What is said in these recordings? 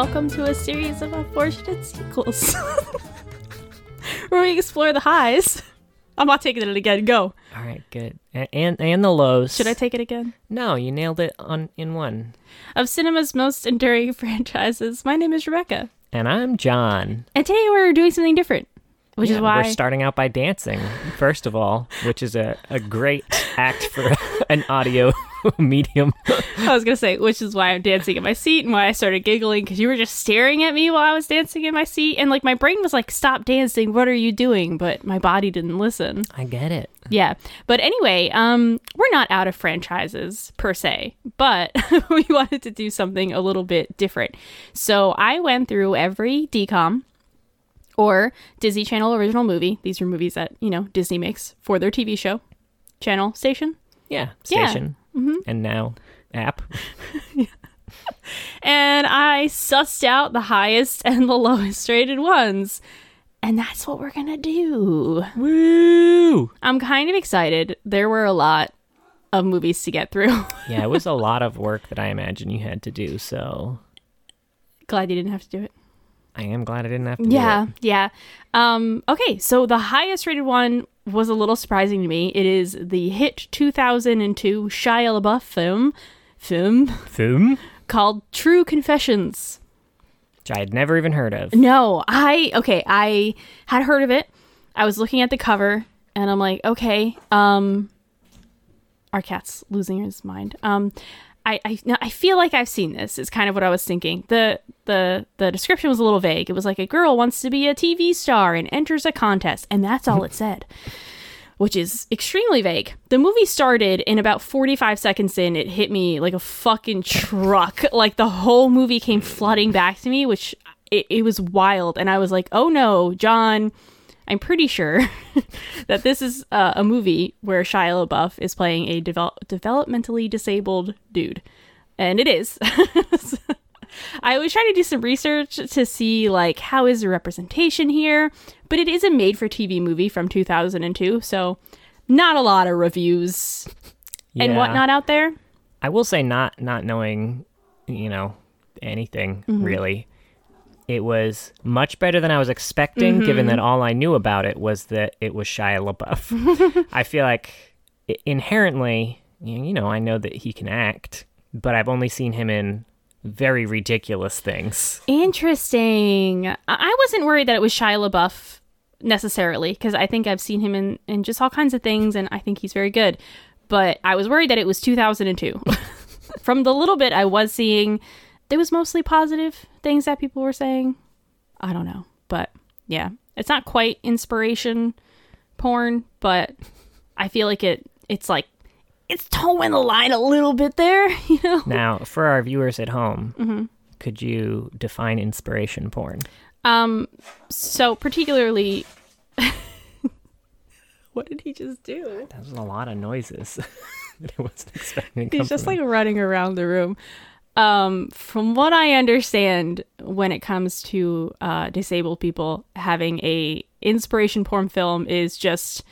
welcome to a series of unfortunate sequels where we explore the highs. I'm not taking it again. Go. All right, good. And and the lows. Should I take it again? No, you nailed it on in one. Of cinema's most enduring franchises, my name is Rebecca. And I'm John. And today we're doing something different, which Yeah, is why we're starting out by dancing first of all, which is a, a great act for an audio medium. I was gonna say, which is why I'm dancing in my seat and why I started giggling because you were just staring at me while I was dancing in my seat, and like my brain was like, "Stop dancing! What are you doing?" But my body didn't listen. I get it. Yeah, but anyway, um, we're not out of franchises per se, but we wanted to do something a little bit different. So I went through every DCOM or Disney Channel original movie. These are movies that you know Disney makes for their TV show, channel station. Yeah, Yeah. station. And now app. and I sussed out the highest and the lowest rated ones. And that's what we're gonna do. Woo! I'm kind of excited. There were a lot of movies to get through. Yeah, it was a lot of work that I imagine you had to do, so Glad you didn't have to do it. I am glad I didn't have to do Yeah, it. yeah. Um, okay, so the highest rated one was a little surprising to me. It is the hit 2002 Shia LaBeouf film, film Film? called True Confessions. Which I had never even heard of. No, I okay, I had heard of it. I was looking at the cover and I'm like, okay, um our cat's losing his mind. Um I, I no, I feel like I've seen this. Is kind of what I was thinking. the the The description was a little vague. It was like a girl wants to be a TV star and enters a contest, and that's all it said, which is extremely vague. The movie started, and about forty five seconds in, it hit me like a fucking truck. like the whole movie came flooding back to me, which it, it was wild, and I was like, oh no, John. I'm pretty sure that this is uh, a movie where Shia LaBeouf is playing a devel- developmentally disabled dude, and it is. I was trying to do some research to see like how is the representation here, but it is a made-for-TV movie from 2002, so not a lot of reviews and whatnot out there. I will say not not knowing, you know, anything Mm-hmm. really. It was much better than I was expecting, given Mm-hmm. that all I knew about it was that it was Shia LaBeouf. I feel like inherently, you know, I know that he can act, but I've only seen him in very ridiculous things. Interesting. I- I wasn't worried that it was Shia LaBeouf necessarily because I think I've seen him in, in just all kinds of things and I think he's very good. But I was worried that it was 2002. From the little bit I was seeing, there was mostly positive things that people were saying. I don't know. But yeah, it's not quite inspiration porn, but I feel like it it's like it's towing the line a little bit there, you know? Now, for our viewers at home, Mm-hmm. could you define inspiration porn? Um, so particularly, what did he just do? That was a lot of noises that I wasn't expecting. To He's just like running around the room. Um, from what I understand, when it comes to uh, disabled people, having a inspiration porn film is just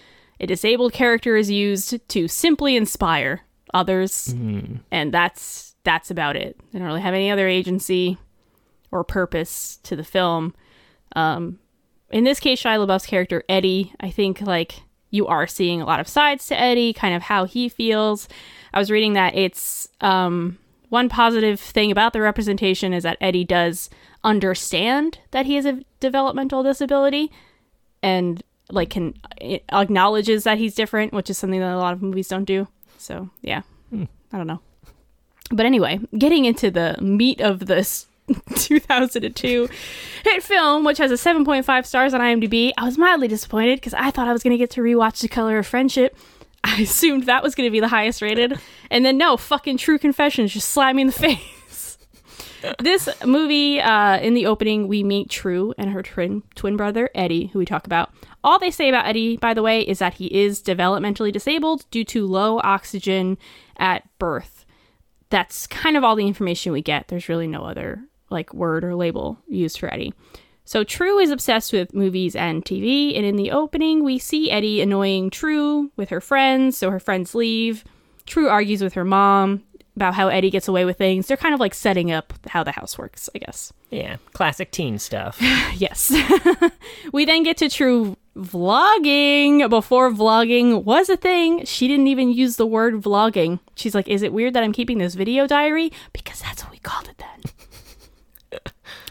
a disabled character is used to simply inspire others, and that's that's about it. They don't really have any other agency or purpose to the film. Um, in this case, Shia LaBeouf's character Eddie, I think like you are seeing a lot of sides to Eddie, kind of how he feels. I was reading that it's um, one positive thing about the representation is that Eddie does understand that he has a developmental disability and like can eh, acknowledges that he's different, which is something that a lot of movies don't do. So yeah, hmm. I don't know. But anyway, getting into the meat of this 2002 hit film, which has a 7.5 stars on IMDb, I was mildly disappointed because I thought I was going to get to rewatch The Color of Friendship. I assumed that was going to be the highest rated. And then, no, fucking True Confessions just slapped me in the face. this movie, uh, in the opening, we meet True and her twin, twin brother, Eddie, who we talk about. All they say about Eddie, by the way, is that he is developmentally disabled due to low oxygen at birth that's kind of all the information we get. There's really no other like word or label used for Eddie. So True is obsessed with movies and TV, and in the opening we see Eddie annoying True with her friends, so her friends leave. True argues with her mom, about how Eddie gets away with things. They're kind of like setting up how the house works, I guess. Yeah, classic teen stuff. Yes. we then get to True vlogging. Before vlogging was a thing, she didn't even use the word vlogging. She's like, Is it weird that I'm keeping this video diary? Because that's what we called it then.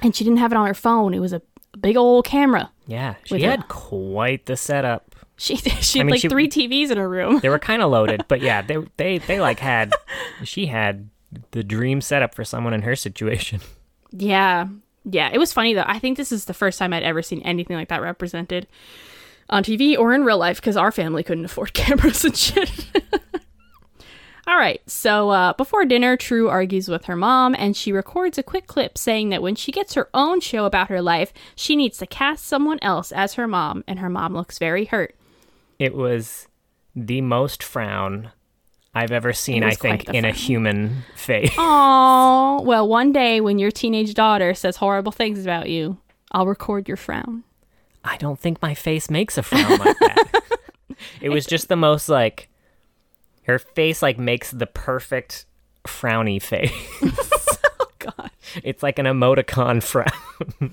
and she didn't have it on her phone. It was a big old camera. Yeah, she had a- quite the setup. She she I had mean, like she- three TVs in her room. They were kind of loaded, but yeah, they they they like had she had the dream setup for someone in her situation. Yeah. Yeah. It was funny though. I think this is the first time I'd ever seen anything like that represented on TV or in real life because our family couldn't afford cameras and shit. All right. So uh, before dinner, True argues with her mom and she records a quick clip saying that when she gets her own show about her life, she needs to cast someone else as her mom. And her mom looks very hurt. It was the most frown I've ever seen, I think, in a human face. Oh, well, one day when your teenage daughter says horrible things about you, I'll record your frown. I don't think my face makes a frown like that. it was just the most like her face like makes the perfect frowny face. Oh, God. it's like an emoticon frown.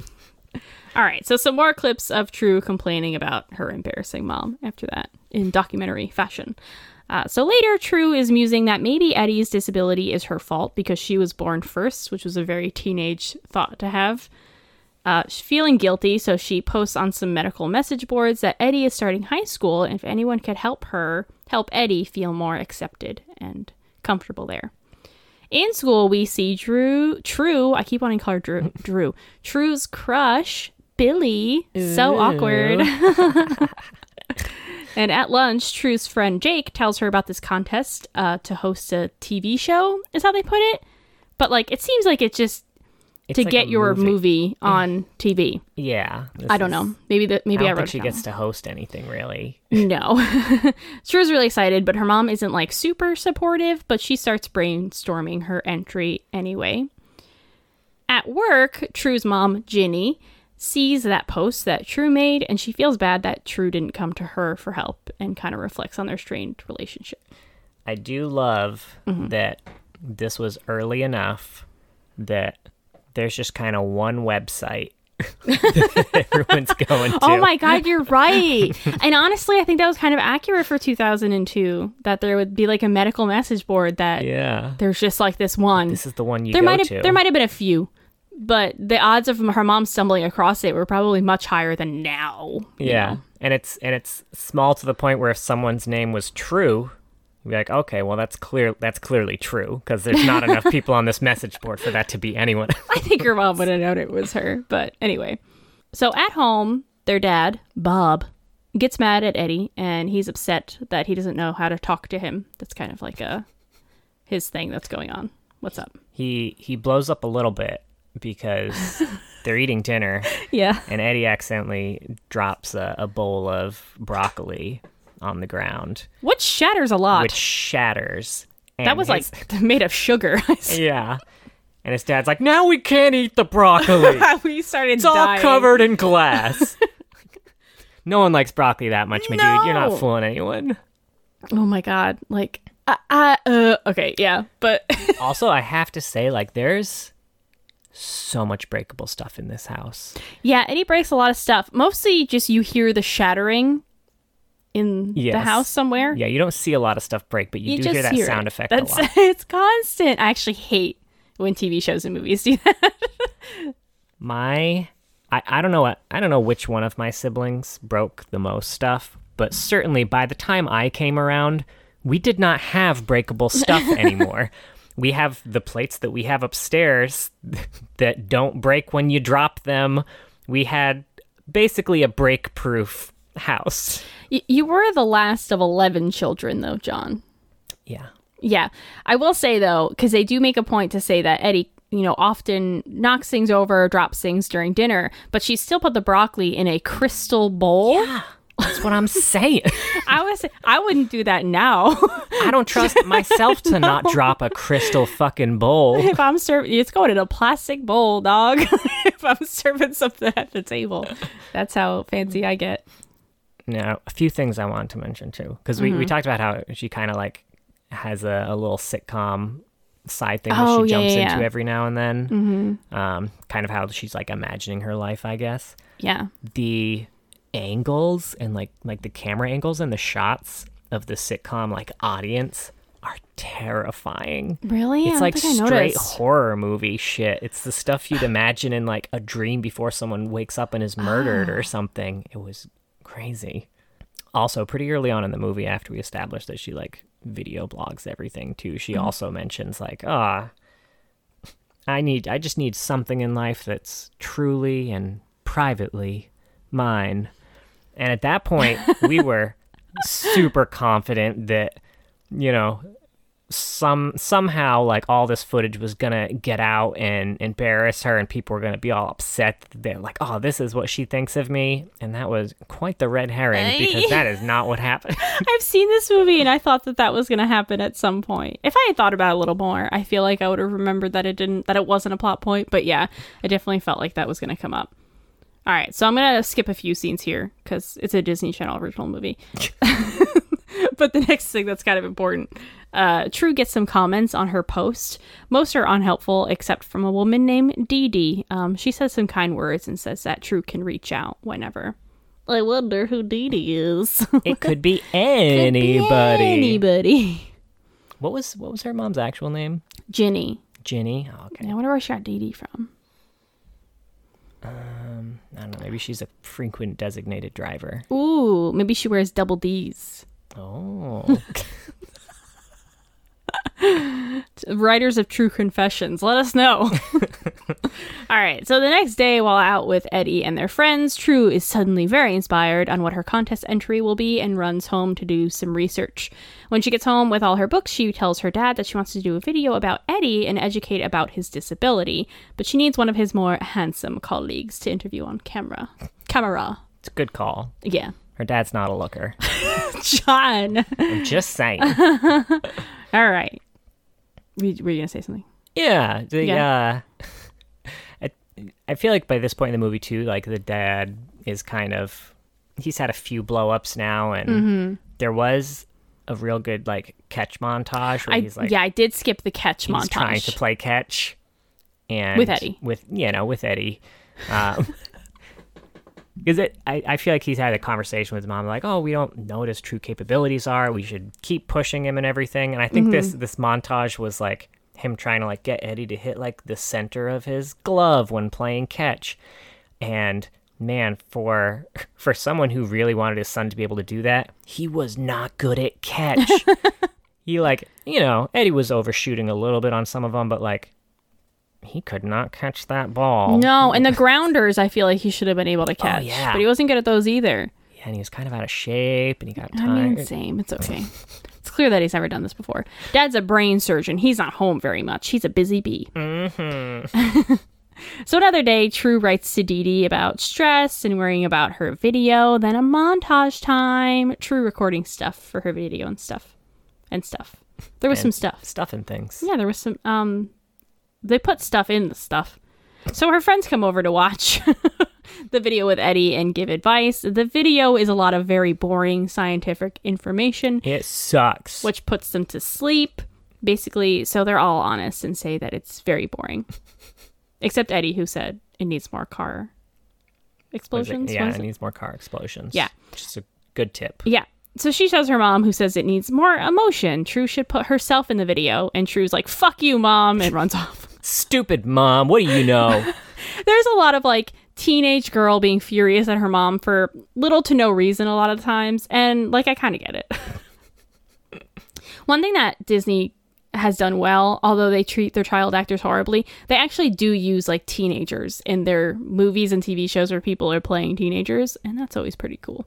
All right, so some more clips of True complaining about her embarrassing mom after that in documentary fashion. Uh, so later, True is musing that maybe Eddie's disability is her fault because she was born first, which was a very teenage thought to have. Uh, she's feeling guilty, so she posts on some medical message boards that Eddie is starting high school, and if anyone could help her, help Eddie feel more accepted and comfortable there. In school, we see Drew, True, I keep wanting to call her Drew, Drew, True's crush, Billy. So awkward. and at lunch, True's friend Jake tells her about this contest uh, to host a TV show, is how they put it. But like, it seems like it's just It's to like get your movie. movie on TV. Yeah. I don't is- know. Maybe the maybe I I, don't wrote think she gets to host anything really. No. True's really excited, but her mom isn't like super supportive, but she starts brainstorming her entry anyway. At work, True's mom, Ginny, sees that post that True made and she feels bad that True didn't come to her for help and kind of reflects on their strained relationship. I do love Mm-hmm. that this was early enough that there's just kind of one website everyone's going oh to. Oh my god, you're right. and honestly, I think that was kind of accurate for 2002 that there would be like a medical message board that Yeah. there's just like this one. This is the one you there go might have to. there might have been a few, but the odds of her mom stumbling across it were probably much higher than now. yeah. know? And it's and it's small to the point where if someone's name was true, you'd be like, okay, well that's clear that's clearly true because there's not enough people on this message board for that to be anyone. I think your mom would have known it was her. But anyway, so at home, their dad Bob gets mad at Eddie, and he's upset that he doesn't know how to talk to him. That's kind of like a his thing that's going on. What's up? he he blows up a little bit because they're eating dinner Yeah. and Eddie accidentally drops a, a bowl of broccoli on the ground, Which shatters a lot. which shatters. that was his- like made of sugar. yeah. And his dad's like, now we can't eat the broccoli. we started It's all covered in glass. no one likes broccoli that much, my dude. You're not fooling anyone. Oh my god! Like, I, I, uh, okay, yeah, but also, I have to say, like, there's so much breakable stuff in this house. yeah, Eddie breaks a lot of stuff. Mostly, just you hear the shattering in the house somewhere. Yeah, you don't see a lot of stuff break, but you, you do hear that hear sound it. effect That's a lot. it's constant. I actually hate when TV shows and movies do that. my I, I don't know what I don't know which one of my siblings broke the most stuff, but certainly by the time I came around, we did not have breakable stuff anymore. we have the plates that we have upstairs that don't break when you drop them. We had basically a break proof house. Y- you were the last of eleven children, though, John. Yeah. Yeah, I will say though, because they do make a point to say that Eddie, you know, often knocks things over, drops things during dinner, but she still put the broccoli in a crystal bowl. Yeah. That's what I'm saying. I was, I wouldn't do that now. I don't trust myself to not drop a crystal fucking bowl. if I'm serving, it's going in a plastic bowl, dog. if I'm serving something at the table, that's how fancy I get. Now, a few things I wanted to mention too, because we, we talked about how she kind of like has a, a little sitcom side thing Oh, that she yeah, jumps yeah, into every now and then. Mm-hmm. Um, kind of how she's like imagining her life, I guess. Yeah. The angles and like like the camera angles and the shots of the sitcom like audience are terrifying. Really? It's like straight horror movie shit. It's the stuff you'd imagine in like a dream before someone wakes up and is murdered Ah. or something. It was crazy. Also, pretty early on in the movie, after we established that she like video blogs everything too, she Mm-hmm. also mentions like, ah, I need, I just need something in life that's truly and privately mine. And at that point, we were super confident that, you know, some somehow like all this footage was gonna get out and embarrass her and people were gonna be all upset they're like oh this is what she thinks of me and that was quite the red herring because that is not what happened I've seen this movie and I thought that that was to happen at some point. If I had thought about it a little more, I feel like I would have remembered that it didn't that it wasn't a plot point, but yeah, I definitely felt like that was to come up. All right, so I'm to skip a few scenes here cuz it's a Disney Channel original movie. but the next thing that's kind of important. Uh, True gets some comments on her post. Most are unhelpful, except from a woman named Dee Dee. Um, she says some kind words and says that True can reach out whenever. I wonder who Dee Dee is. it could be anybody Anybody. what was what was her mom's actual name Ginny. ginny oh, okay I wonder where she got Dee Dee from. um i don't know maybe she's a frequent designated driver Ooh, maybe she wears double D's. oh Writers of True Confessions, let us know. All right, so the next day, while out with Eddie and their friends, True is suddenly very inspired on what her contest entry will be and runs home to do some research. When she gets home with all her books, she tells her dad that she wants to do a video about Eddie and educate about his disability, but she needs one of his more handsome colleagues to interview on camera. Camera. it's a good call Yeah. her dad's not a looker John. i'm just saying all right. Were you, going to say something? Yeah, the, Yeah. uh, I, I feel like by this point in the movie too, like the dad is kind of he's had a few blow ups now, and Mm-hmm. there was a real good like catch montage where I, he's like yeah, I did skip the catch montage. trying to play catch, and With Eddie. with you know with Eddie. Um, Because it, I, I feel like he's had a conversation with his mom, like, oh, we don't know what his true capabilities are. We should keep pushing him and everything. And I think this mm-hmm. this montage was like him trying to like get Eddie to hit like the center of his glove when playing catch. And man, for for someone who really wanted his son to be able to do that, he was not good at catch. he like, you know, Eddie was overshooting a little bit on some of them, but like he could not catch that ball. No, and the grounders, I feel like he should have been able to catch. Oh, yeah. But he wasn't good at those either. Yeah, and he was kind of out of shape and he got I tired. mean, same. It's okay. it's clear that he's never done this before. Dad's a brain surgeon. He's not home very much. He's a busy bee. Mm-hmm. So another day, True writes to Dee Dee about stress and worrying about her video. Then a montage time. True recording stuff for her video and stuff. And stuff. There was some stuff. Stuff and things. Yeah, there was some um they put stuff in the stuff. So her friends come over to watch the video with Eddie and give advice. The video is a lot of very boring scientific information, It sucks. which puts them to sleep. Basically, so they're all honest and say that it's very boring. Except Eddie, who said it needs more car Was it- explosions. Yeah, it it? needs more car explosions. Yeah. Just a good tip. Yeah. So she shows her mom, who says it needs more emotion. True should put herself in the video, and True's like, "Fuck you, mom," and runs off. Stupid mom, what do you know? there's a lot of like teenage girl being furious at her mom for little to no reason a lot of times and like i kind of get it one thing that disney has done well although they treat their child actors horribly they actually do use like teenagers in their movies and tv shows where people are playing teenagers and that's always pretty cool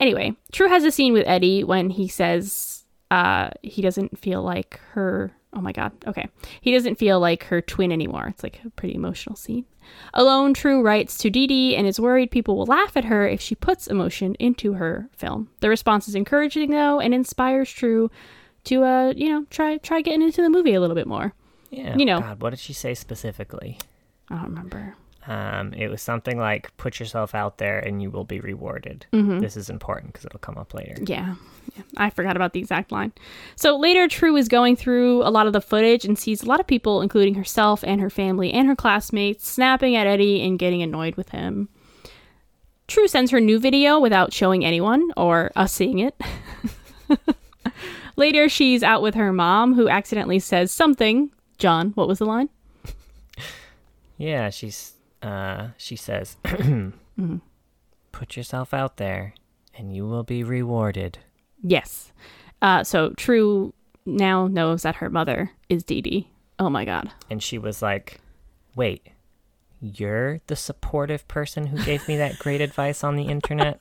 anyway true has a scene with eddie when he says uh he doesn't feel like her oh my god. Okay. He doesn't feel like her twin anymore. It's like a pretty emotional scene. Alone true writes to Dee Dee and is worried people will laugh at her if she puts emotion into her film. The response is encouraging though and inspires true to uh you know try try getting into the movie a little bit more. Yeah. You know. God, what did she say specifically? i don't remember Um, it was something like put yourself out there and you will be rewarded. This is important because it'll come up later. Yeah. yeah. I forgot about the exact line. So later, True is going through a lot of the footage and sees a lot of people, including herself and her family and her classmates, snapping at Eddie and getting annoyed with him. True sends her new video without showing anyone or us seeing it. later, she's out with her mom, who accidentally says something. John, what was the line? Yeah, she's uh she says put yourself out there and you will be rewarded. Yes. Uh, so True now knows that her mother is Dee Dee. Oh my god. And she was like, Wait, you're the supportive person who gave me that great advice on the internet?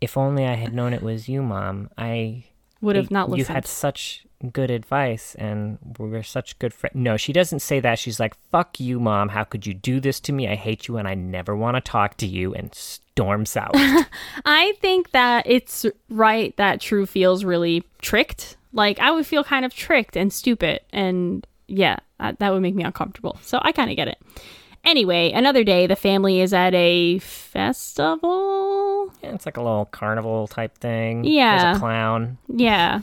if only I had known it was you, Mom. I Would have not listened. you had such good advice and we're such good friends. No, she doesn't say that. She's like, fuck you, mom. How could you do this to me? I hate you and I never want to talk to you. And storms out. I think that it's right that True feels really tricked. Like I would feel kind of tricked and stupid, and yeah, that, that would make me uncomfortable. So I kind of get it. Anyway, another day, the family is at a festival. Yeah, it's like a little carnival type thing. Yeah. There's a clown. Yeah.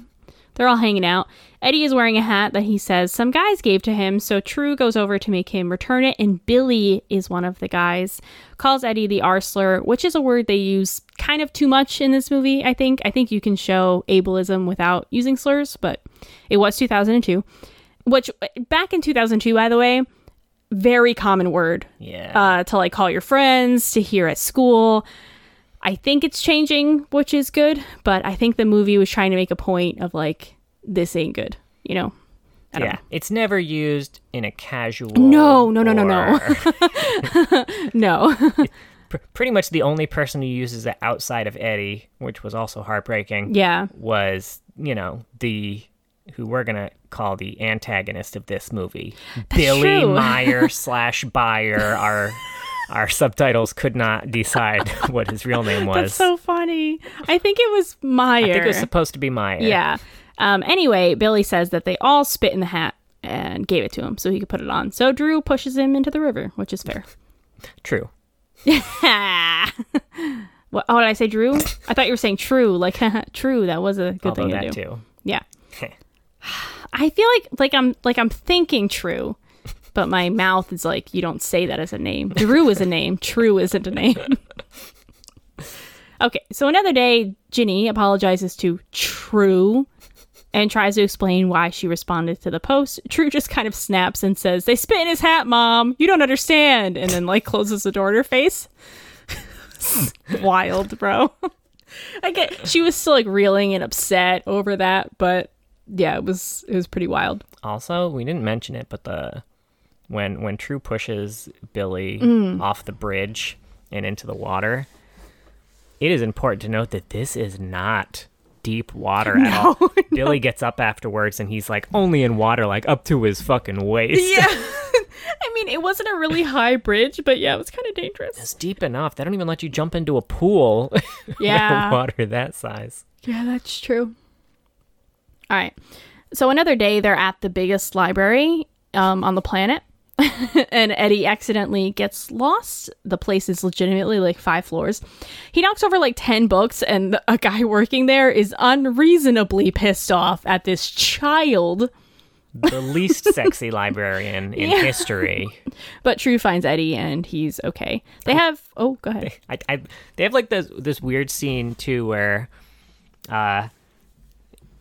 They're all hanging out. Eddie is wearing a hat that he says some guys gave to him, so True goes over to make him return it, and Billy is one of the guys. Calls Eddie the R slur, which is a word they use kind of too much in this movie, I think. I think you can show ableism without using slurs, but it was 2002. Which, back in 2002, by the way, very common word Yeah. uh, to like call your friends, to hear at school. I think it's changing, which is good, but I think the movie was trying to make a point of like, this ain't good, you know? I don't yeah. It's never used in a casual. No, no, no, no, no. No. Pr- pretty much the only person who uses it outside of Eddie, which was also heartbreaking, yeah. was, you know, the who we're gonna call the antagonist of this movie, Billy true. Meyer slash Buyer. Our our subtitles could not decide what his real name was. That's so funny. I think it was Meyer. I think it was supposed to be Meyer. yeah. Um, anyway, Billy says that they all spit in the hat and gave it to him so he could put it on. So Drew pushes him into the river, which is fair. true. what, oh, did I say Drew? I thought you were saying true. Like, true. That was a good Although thing to that do. too. Yeah. I feel like like I'm like I'm thinking true, but my mouth is like you don't say that as a name. Drew is a name. True isn't a name. okay, so another day, Ginny apologizes to True and tries to explain why she responded to the post. True just kind of snaps and says, "They spit in his hat, mom. You don't understand." And then like closes the door in her face. Wild, bro. I get she was still like reeling and upset over that, but yeah, it was it was pretty wild. Also, we didn't mention it, but the when when True pushes Billy Mm. off the bridge and into the water, it is important to note that this is not deep water at all. Billy gets up afterwards and he's like only in water like up to his fucking waist. Yeah. I mean, it wasn't a really high bridge, but yeah, it was kind of dangerous. It's deep enough. They don't even let you jump into a pool. Yeah. water that size. Yeah, that's true. All right. So another day, they're at the biggest library um, on the planet, and Eddie accidentally gets lost. The place is legitimately like five floors. He knocks over like 10 books, and a guy working there is unreasonably pissed off at this child. The least sexy librarian in Yeah. history. But True finds Eddie, and he's okay. They have. Oh, go ahead. I, I they have like this this weird scene too where uh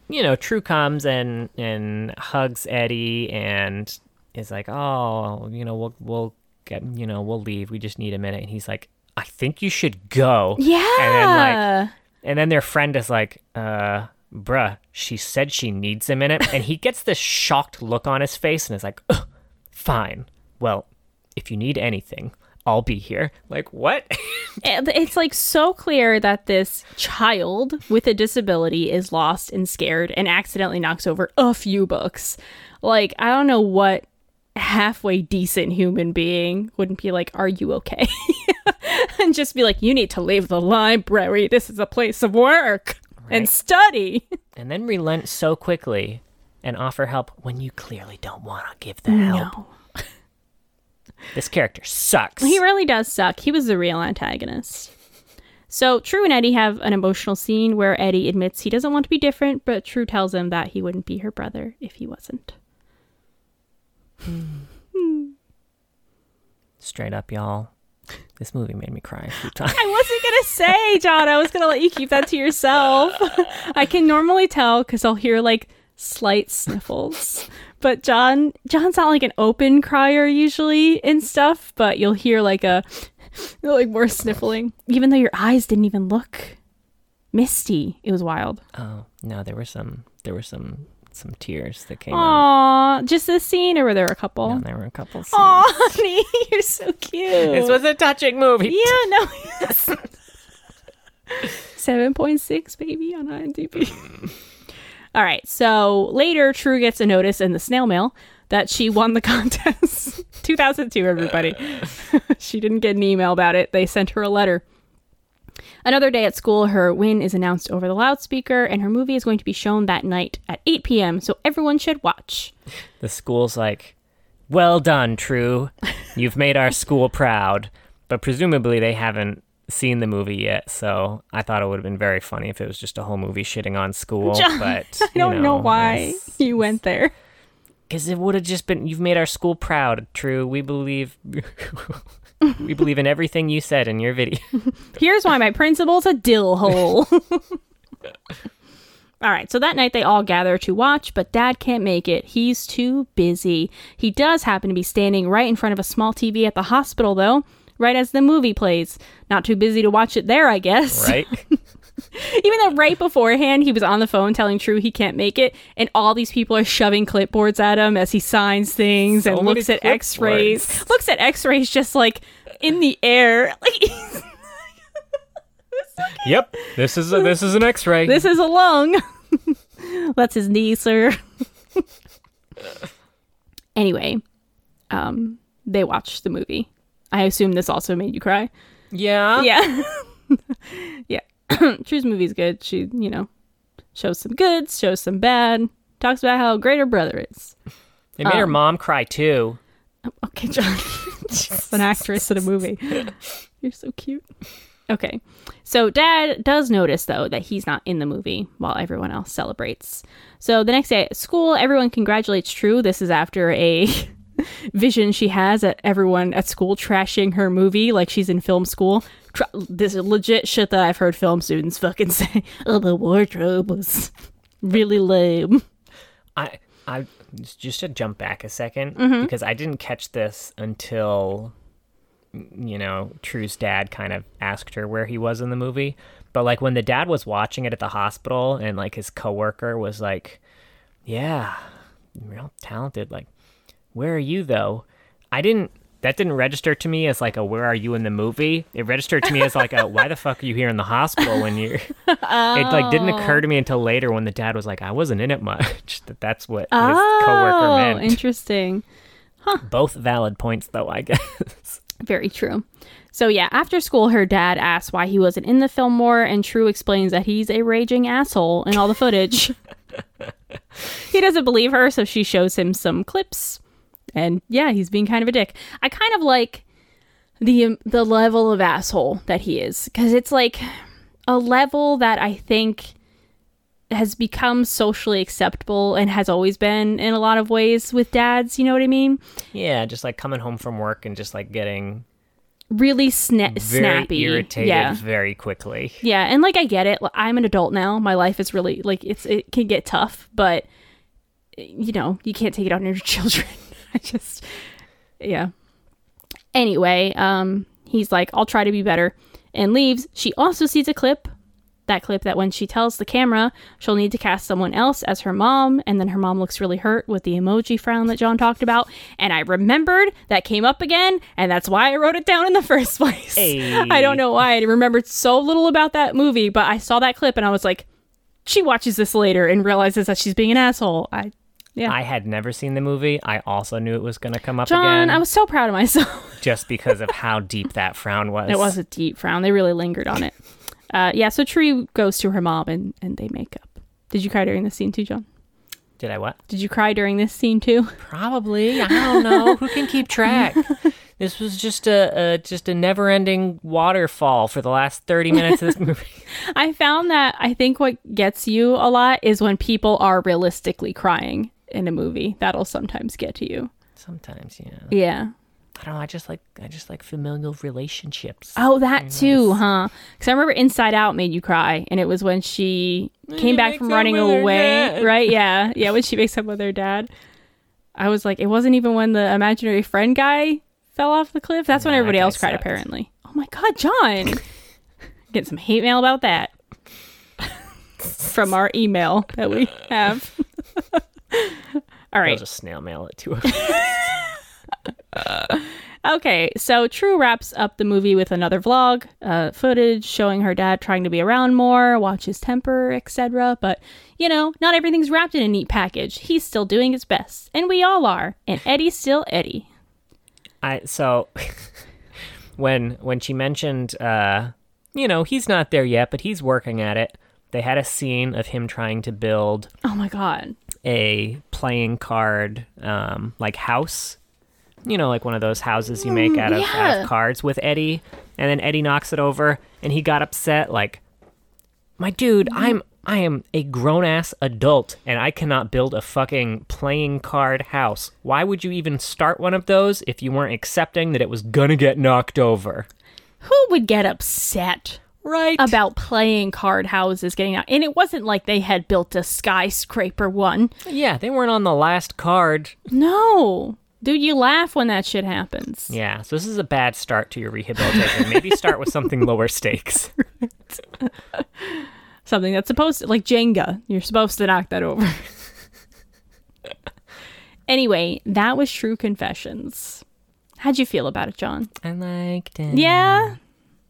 you know True comes and and hugs Eddie and is like oh you know we'll we'll get you know we'll leave. We just need a minute. And he's like I think you should go. Yeah. and then like and then their friend is like uh bruh she said she needs a minute. And he gets this shocked look on his face and is like "Ugh, fine. Well if you need anything I'll be here. Like what? It's like so clear that this child with a disability is lost and scared and accidentally knocks over a few books. Like, I don't know what halfway decent human being wouldn't be like, Are you okay? and just be like, You need to leave the library. This is a place of work and study. and then relent so quickly and offer help when you clearly don't want to give the help. No. this character sucks. He really does suck. He was the real antagonist. So True and Eddie have an emotional scene where Eddie admits he doesn't want to be different, but True tells him that he wouldn't be her brother if he wasn't. Straight up, y'all. This movie made me cry a few times. I wasn't gonna say, John. I was gonna let you keep that to yourself. I can normally tell because I'll hear like slight sniffles. But John, John's not like an open crier usually and stuff. But you'll hear like a like more sniffling, even though your eyes didn't even look misty. It was wild. Oh no, there were some. There were some some tears that came out. Aw, just this scene, or were there a couple? No, there were a couple. Scenes. Aw, honey, you're so cute. This was a touching movie. Yeah, no. yes. 7.6 baby on IMDb. Mm. All right. So later True gets a notice in the snail mail that she won the contest. 2002 everybody. she didn't get an email about it. They sent her a letter. Another day at school, her win is announced over the loudspeaker, and her movie is going to be shown that night at 8 p.m., so everyone should watch. The school's like, "Well done, True. You've made our school proud." But presumably they haven't seen the movie yet, so I thought it would have been very funny if it was just a whole movie shitting on school. John, but I don't know, why you went there. Because it would have just been, "You've made our school proud, True. We believe." We believe in everything you said in your video. Here's why my principal's a dill hole. all right, so that night they all gather to watch, but dad can't make it. He's too busy. He does happen to be standing right in front of a small TV at the hospital, though, right as the movie plays. Not too busy to watch it there, I guess. Right? Even though right beforehand he was on the phone telling True he can't make it, and all these people are shoving clipboards at him as he signs things So and looks at x rays. Looks at x rays just like in the air. Like yep. This is a, this is an X-ray. This is a lung. That's his knee, sir. anyway, um, they watched the movie. I assume this also made you cry. yeah. Yeah. yeah. True's movie's good. She, you know, shows some goods, shows some bad, talks about how great her brother is. It made her Um, mom cry too. Okay, John. She's an actress in a movie. You're so cute. Okay. So dad does notice though that he's not in the movie while everyone else celebrates. So the next day at school, everyone congratulates True. This is after a vision she has at everyone at school trashing her movie like she's in film school. Tr- this is legit shit that I've heard film students fucking say. Oh, the wardrobe was really lame. I I just to jump back a 2nd Mm-hmm. because I didn't catch this until you know True's dad kind of asked her where he was in the movie. But like when the dad was watching it at the hospital and like his coworker was like, "Yeah, real talented. Like, where are you though?" I didn't. That didn't register to me as like a "Where are you in the movie?" It registered to me as like a "Why the fuck are you here in the hospital when you're?" It like didn't occur to me until later when the dad was like, "I wasn't in it much." That that's what his coworker Oh, meant. interesting. Huh. Both valid points, though. I guess. Very true. So yeah, after school, her dad asks why he wasn't in the film more, and True explains that he's a raging asshole in all the footage. he doesn't believe her, so she shows him some clips, and yeah, he's being kind of a dick. I kind of like the um, the level of asshole that he is because it's like a level that I think has become socially acceptable and has always been in a lot of ways with dads. You know what I mean? yeah, just like coming home from work and just like getting Really sna- very snappy. irritated Yeah. very quickly. Yeah, and like I get it. I'm an adult now. My life is really like it's it can get tough, but you know, you can't take it on your children. I just yeah. Anyway, um he's like I'll try to be better and leaves. She also sees a clip that clip that when she tells the camera she'll need to cast someone else as her mom and then her mom looks really hurt with the emoji frown that John talked about and I remembered that came up again and that's why I wrote it down in the first place. Hey. I don't know why I remembered so little about that movie but I saw that clip and I was like she watches this later and realizes that she's being an asshole. I yeah. I had never seen the movie. I also knew it was going to come up John, again, I was so proud of myself. just because of how deep that frown was. it was a deep frown. They really lingered on it. Uh, yeah, so Tree goes to her mom and, and they make up. Did you cry during this scene too, John? Did I what? Did you cry during this scene too? Probably. I don't know. Who can keep track? this was just a, a just a never-ending waterfall for the last 30 minutes of this movie. I found that I think what gets you a lot is when people are realistically crying in a movie. That'll sometimes get to you. Sometimes, yeah. Yeah. I don't know. I just like I just like familial relationships. Oh, that too, huh? Because I remember Inside Out made you cry, and it was when she came back from running away, right? Yeah, yeah. When she makes up with her dad, I was like, it wasn't even when the imaginary friend guy fell off the cliff. That's when Nah, everybody else cried, sucked. apparently. Oh my god, John! Get some hate mail about that from our email that we have. All I'll right. just snail mail it to her. Okay, so True wraps up the movie with another vlog, uh, footage showing her dad trying to be around more, watch his temper, etc. But, you know, not everything's wrapped in a neat package. He's still doing his best, and we all are. And Eddie's still Eddie. I so when when she mentioned uh you know, he's not there yet, but he's working at it. They had a scene of him trying to build Oh my god. A playing card um like house. You know, like one of those houses you make out of, out of cards with Eddie, and then Eddie knocks it over and he got upset like my dude, I'm I am a grown ass adult and I cannot build a fucking playing card house. Why would you even start one of those if you weren't accepting that it was gonna get knocked over? Who would get upset Right. about playing card houses getting out? And it wasn't like they had built a skyscraper one. yeah, they weren't on the last card. No. Dude, you laugh when that shit happens. Yeah, so this is a bad start to your rehabilitation. Maybe start with something lower stakes. Something that's supposed to, like Jenga, you're supposed to knock that over. anyway, that was True Confessions. How'd you feel about it, John? I liked it. Yeah,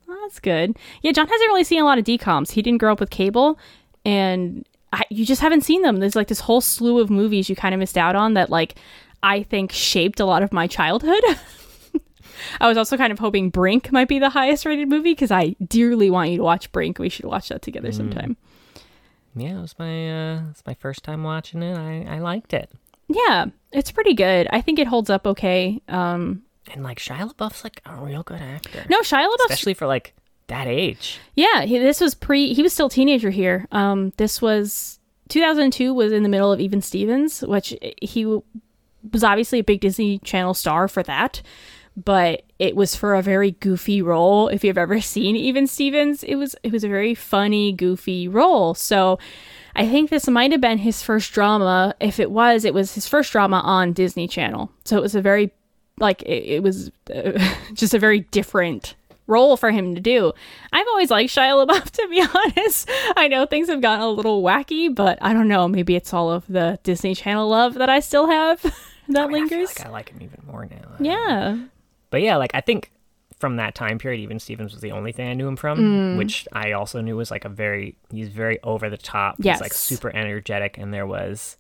Well, that's good. Yeah, John hasn't really seen a lot of DComs. He didn't grow up with cable, and I, you just haven't seen them. There's like this whole slew of movies you kind of missed out on that, like, I think shaped a lot of my childhood. I was also kind of hoping Brink might be the highest rated movie because I dearly want you to watch Brink. We should watch that together sometime. Yeah, it was my uh it's my first time watching it. I, I liked it. Yeah, it's pretty good. I think it holds up okay. Um, And like Shia LaBeouf's like a real good actor. no, Shia LaBeouf's Especially for like that age. Yeah, he, this was pre. He was still a teenager here. Um, this was 2002. Was in the middle of Even Stevens, which he was obviously a big Disney Channel star for that. But it was for a very goofy role. If you've ever seen Even Stevens, it was it was a very funny, goofy role. So. I think this might have been his first drama. If it was, it was his first drama on Disney Channel. So it was a very, like, it, it was uh, just a very different role for him to do. I've always liked Shia LaBeouf, to be honest. I know things have gotten a little wacky, but I don't know. Maybe it's all of the Disney Channel love that I still have that I mean, I feel lingers. like I like him even more now. yeah. But yeah, like I think from that time period, even Stevens was the only thing I knew him from, Mm. which I also knew was like a very he's very over the top. Yes. He's like super energetic, and there was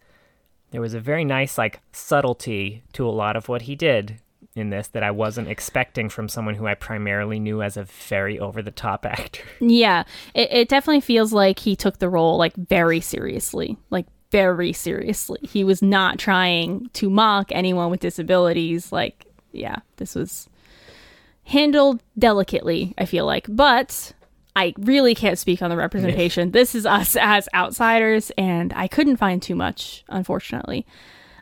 there was a very nice like subtlety to a lot of what he did in this that I wasn't expecting from someone who I primarily knew as a very over the top actor. Yeah. It, it definitely feels like he took the role like very seriously. Like very seriously. He was not trying to mock anyone with disabilities. Like, yeah, this was handled delicately, I feel like. But I really can't speak on the representation. This is us as outsiders, and I couldn't find too much, unfortunately.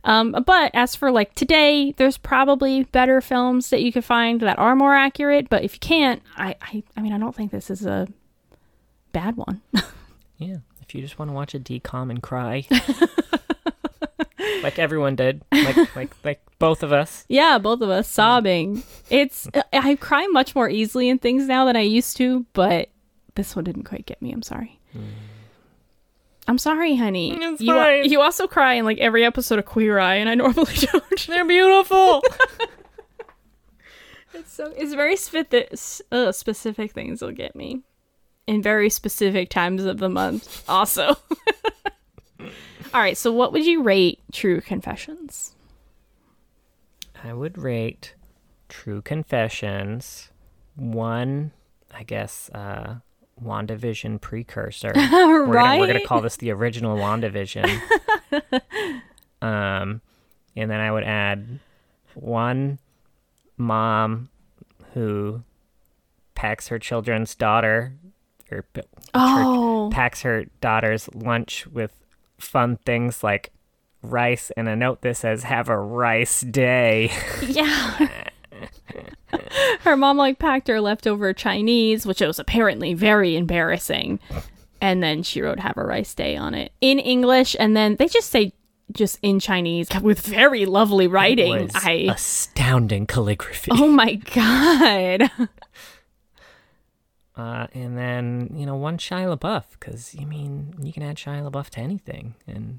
Um, but as for like today, there's probably better films that you could find that are more accurate. But if you can't, I, I, I mean, I don't think this is a bad one. Yeah, if you just want to watch a DCOM and cry, like everyone did, like like like both of us. yeah, both of us sobbing. It's I cry much more easily in things now than I used to, but this one didn't quite get me. I'm sorry. I'm sorry, honey. It's you, fine. you also cry in like every episode of Queer Eye, and I normally don't. They're beautiful. So it's very specific, uh, specific things will get me in very specific times of the month. Also, all right. So, what would you rate True Confessions? I would rate True Confessions one, I guess, uh, WandaVision precursor. We're gonna, we're gonna call this the original WandaVision. um, and then I would add one mom who packs her children's daughter or Oh, packs her daughter's lunch with fun things like rice and a note that says "Have a rice day." yeah. her mom like packed her leftover Chinese, which was apparently very embarrassing. And then she wrote "Have a rice day" on it in English, and then they just say just in Chinese with very lovely writing. I astounding calligraphy. oh my god. Uh, and then you know one Shia LaBeouf because you mean you can add Shia LaBeouf to anything, and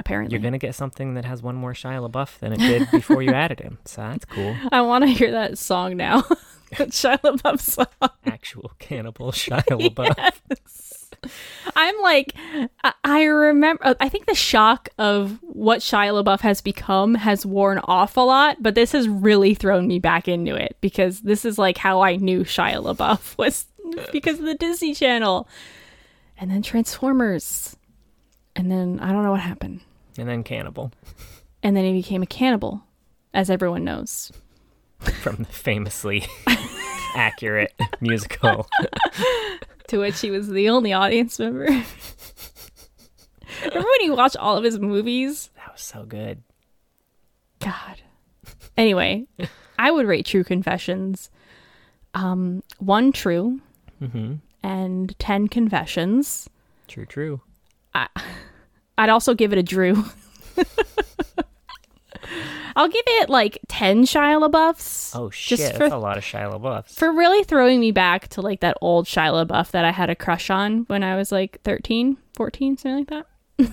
Apparently, you're gonna get something that has one more Shia LaBeouf than it did before you added him. So that's cool. I want to hear that song now. that Shia LaBeouf song. Actual cannibal Shia LaBeouf. I'm like, I- I remember. I think the shock of what Shia LaBeouf has become has worn off a lot, but this has really thrown me back into it because this is like how I knew Shia LaBeouf was because of the Disney Channel, and then Transformers, and then I don't know what happened, and then cannibal and then he became a cannibal, as everyone knows. from the famously accurate musical. To which he was the only audience member. Remember when you watch all of his movies? That was so good. God. Anyway, I would rate Tru Confessions um one true Mm-hmm. and 10 confessions. True, true. I'd also give it a Drew. I'll give it like 10 Shia LaBeoufs. Oh shit, Just for, that's a lot of Shia LaBeoufs. for really throwing me back to like that old Shia LaBeouf that I had a crush on when I was like 13, 14, something like that.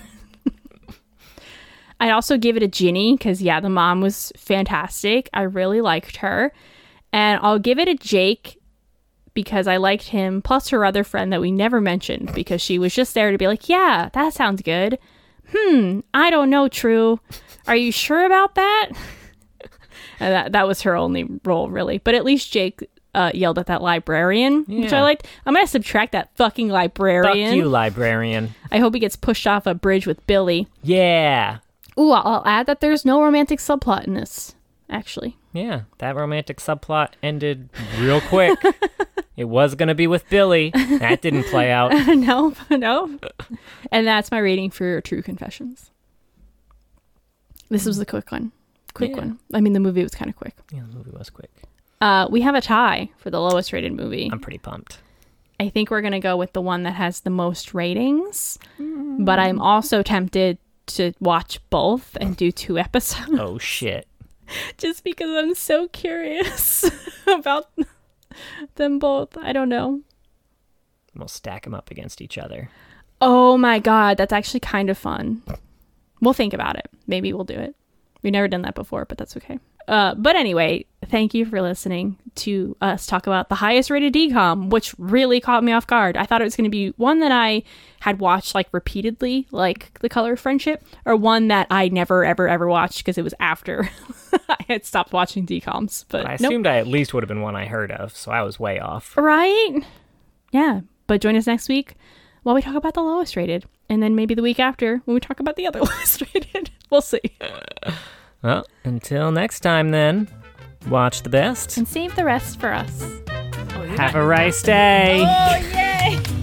I'd also give it a Ginny because, yeah, the mom was fantastic. I really liked her. And I'll give it a Jake because I liked him, plus her other friend that we never mentioned because she was just there to be like, yeah, that sounds good. Hmm, I don't know, True. Are you sure about that? and that, that was her only role, really. But at least Jake uh, yelled at that librarian, which I liked. I'm going to subtract that fucking Fuck librarian. you, librarian. I hope he gets pushed off a bridge with Billy. Yeah. Ooh, I'll I'll add that there's no romantic subplot in this, actually. Yeah, that romantic subplot ended real quick. it was going to be with Billy. That didn't play out. no, no. And that's my rating for Tru Confessions. This was the quick one. Quick Yeah. one. I mean, the movie was kind of quick. Yeah, the movie was quick. Uh, we have a tie for the lowest rated movie. I'm pretty pumped. I think we're going to go with the one that has the most ratings, but I'm also tempted to watch both and do two episodes Oh shit. just because I'm so curious about them both. I don't know. We'll stack them up against each other. Oh my god, that's actually kind of fun. We'll think about it. Maybe we'll do it. We've never done that before, but that's okay. Uh, but anyway, thank you for listening to us talk about the highest rated DCOM, which really caught me off guard. I thought it was going to be one that I had watched like repeatedly, like The Color of Friendship, or one that I never, ever, ever watched because it was after I had stopped watching DCOMs. But, I nope. assumed I at least would have been one I heard of, so I was way off. Right? Yeah. But join us next week while we talk about the lowest rated. And then maybe the week after when we talk about the other lowest rated. We'll see. Well, until next time then, watch the best. And save the rest for us. Have a rice day. Oh,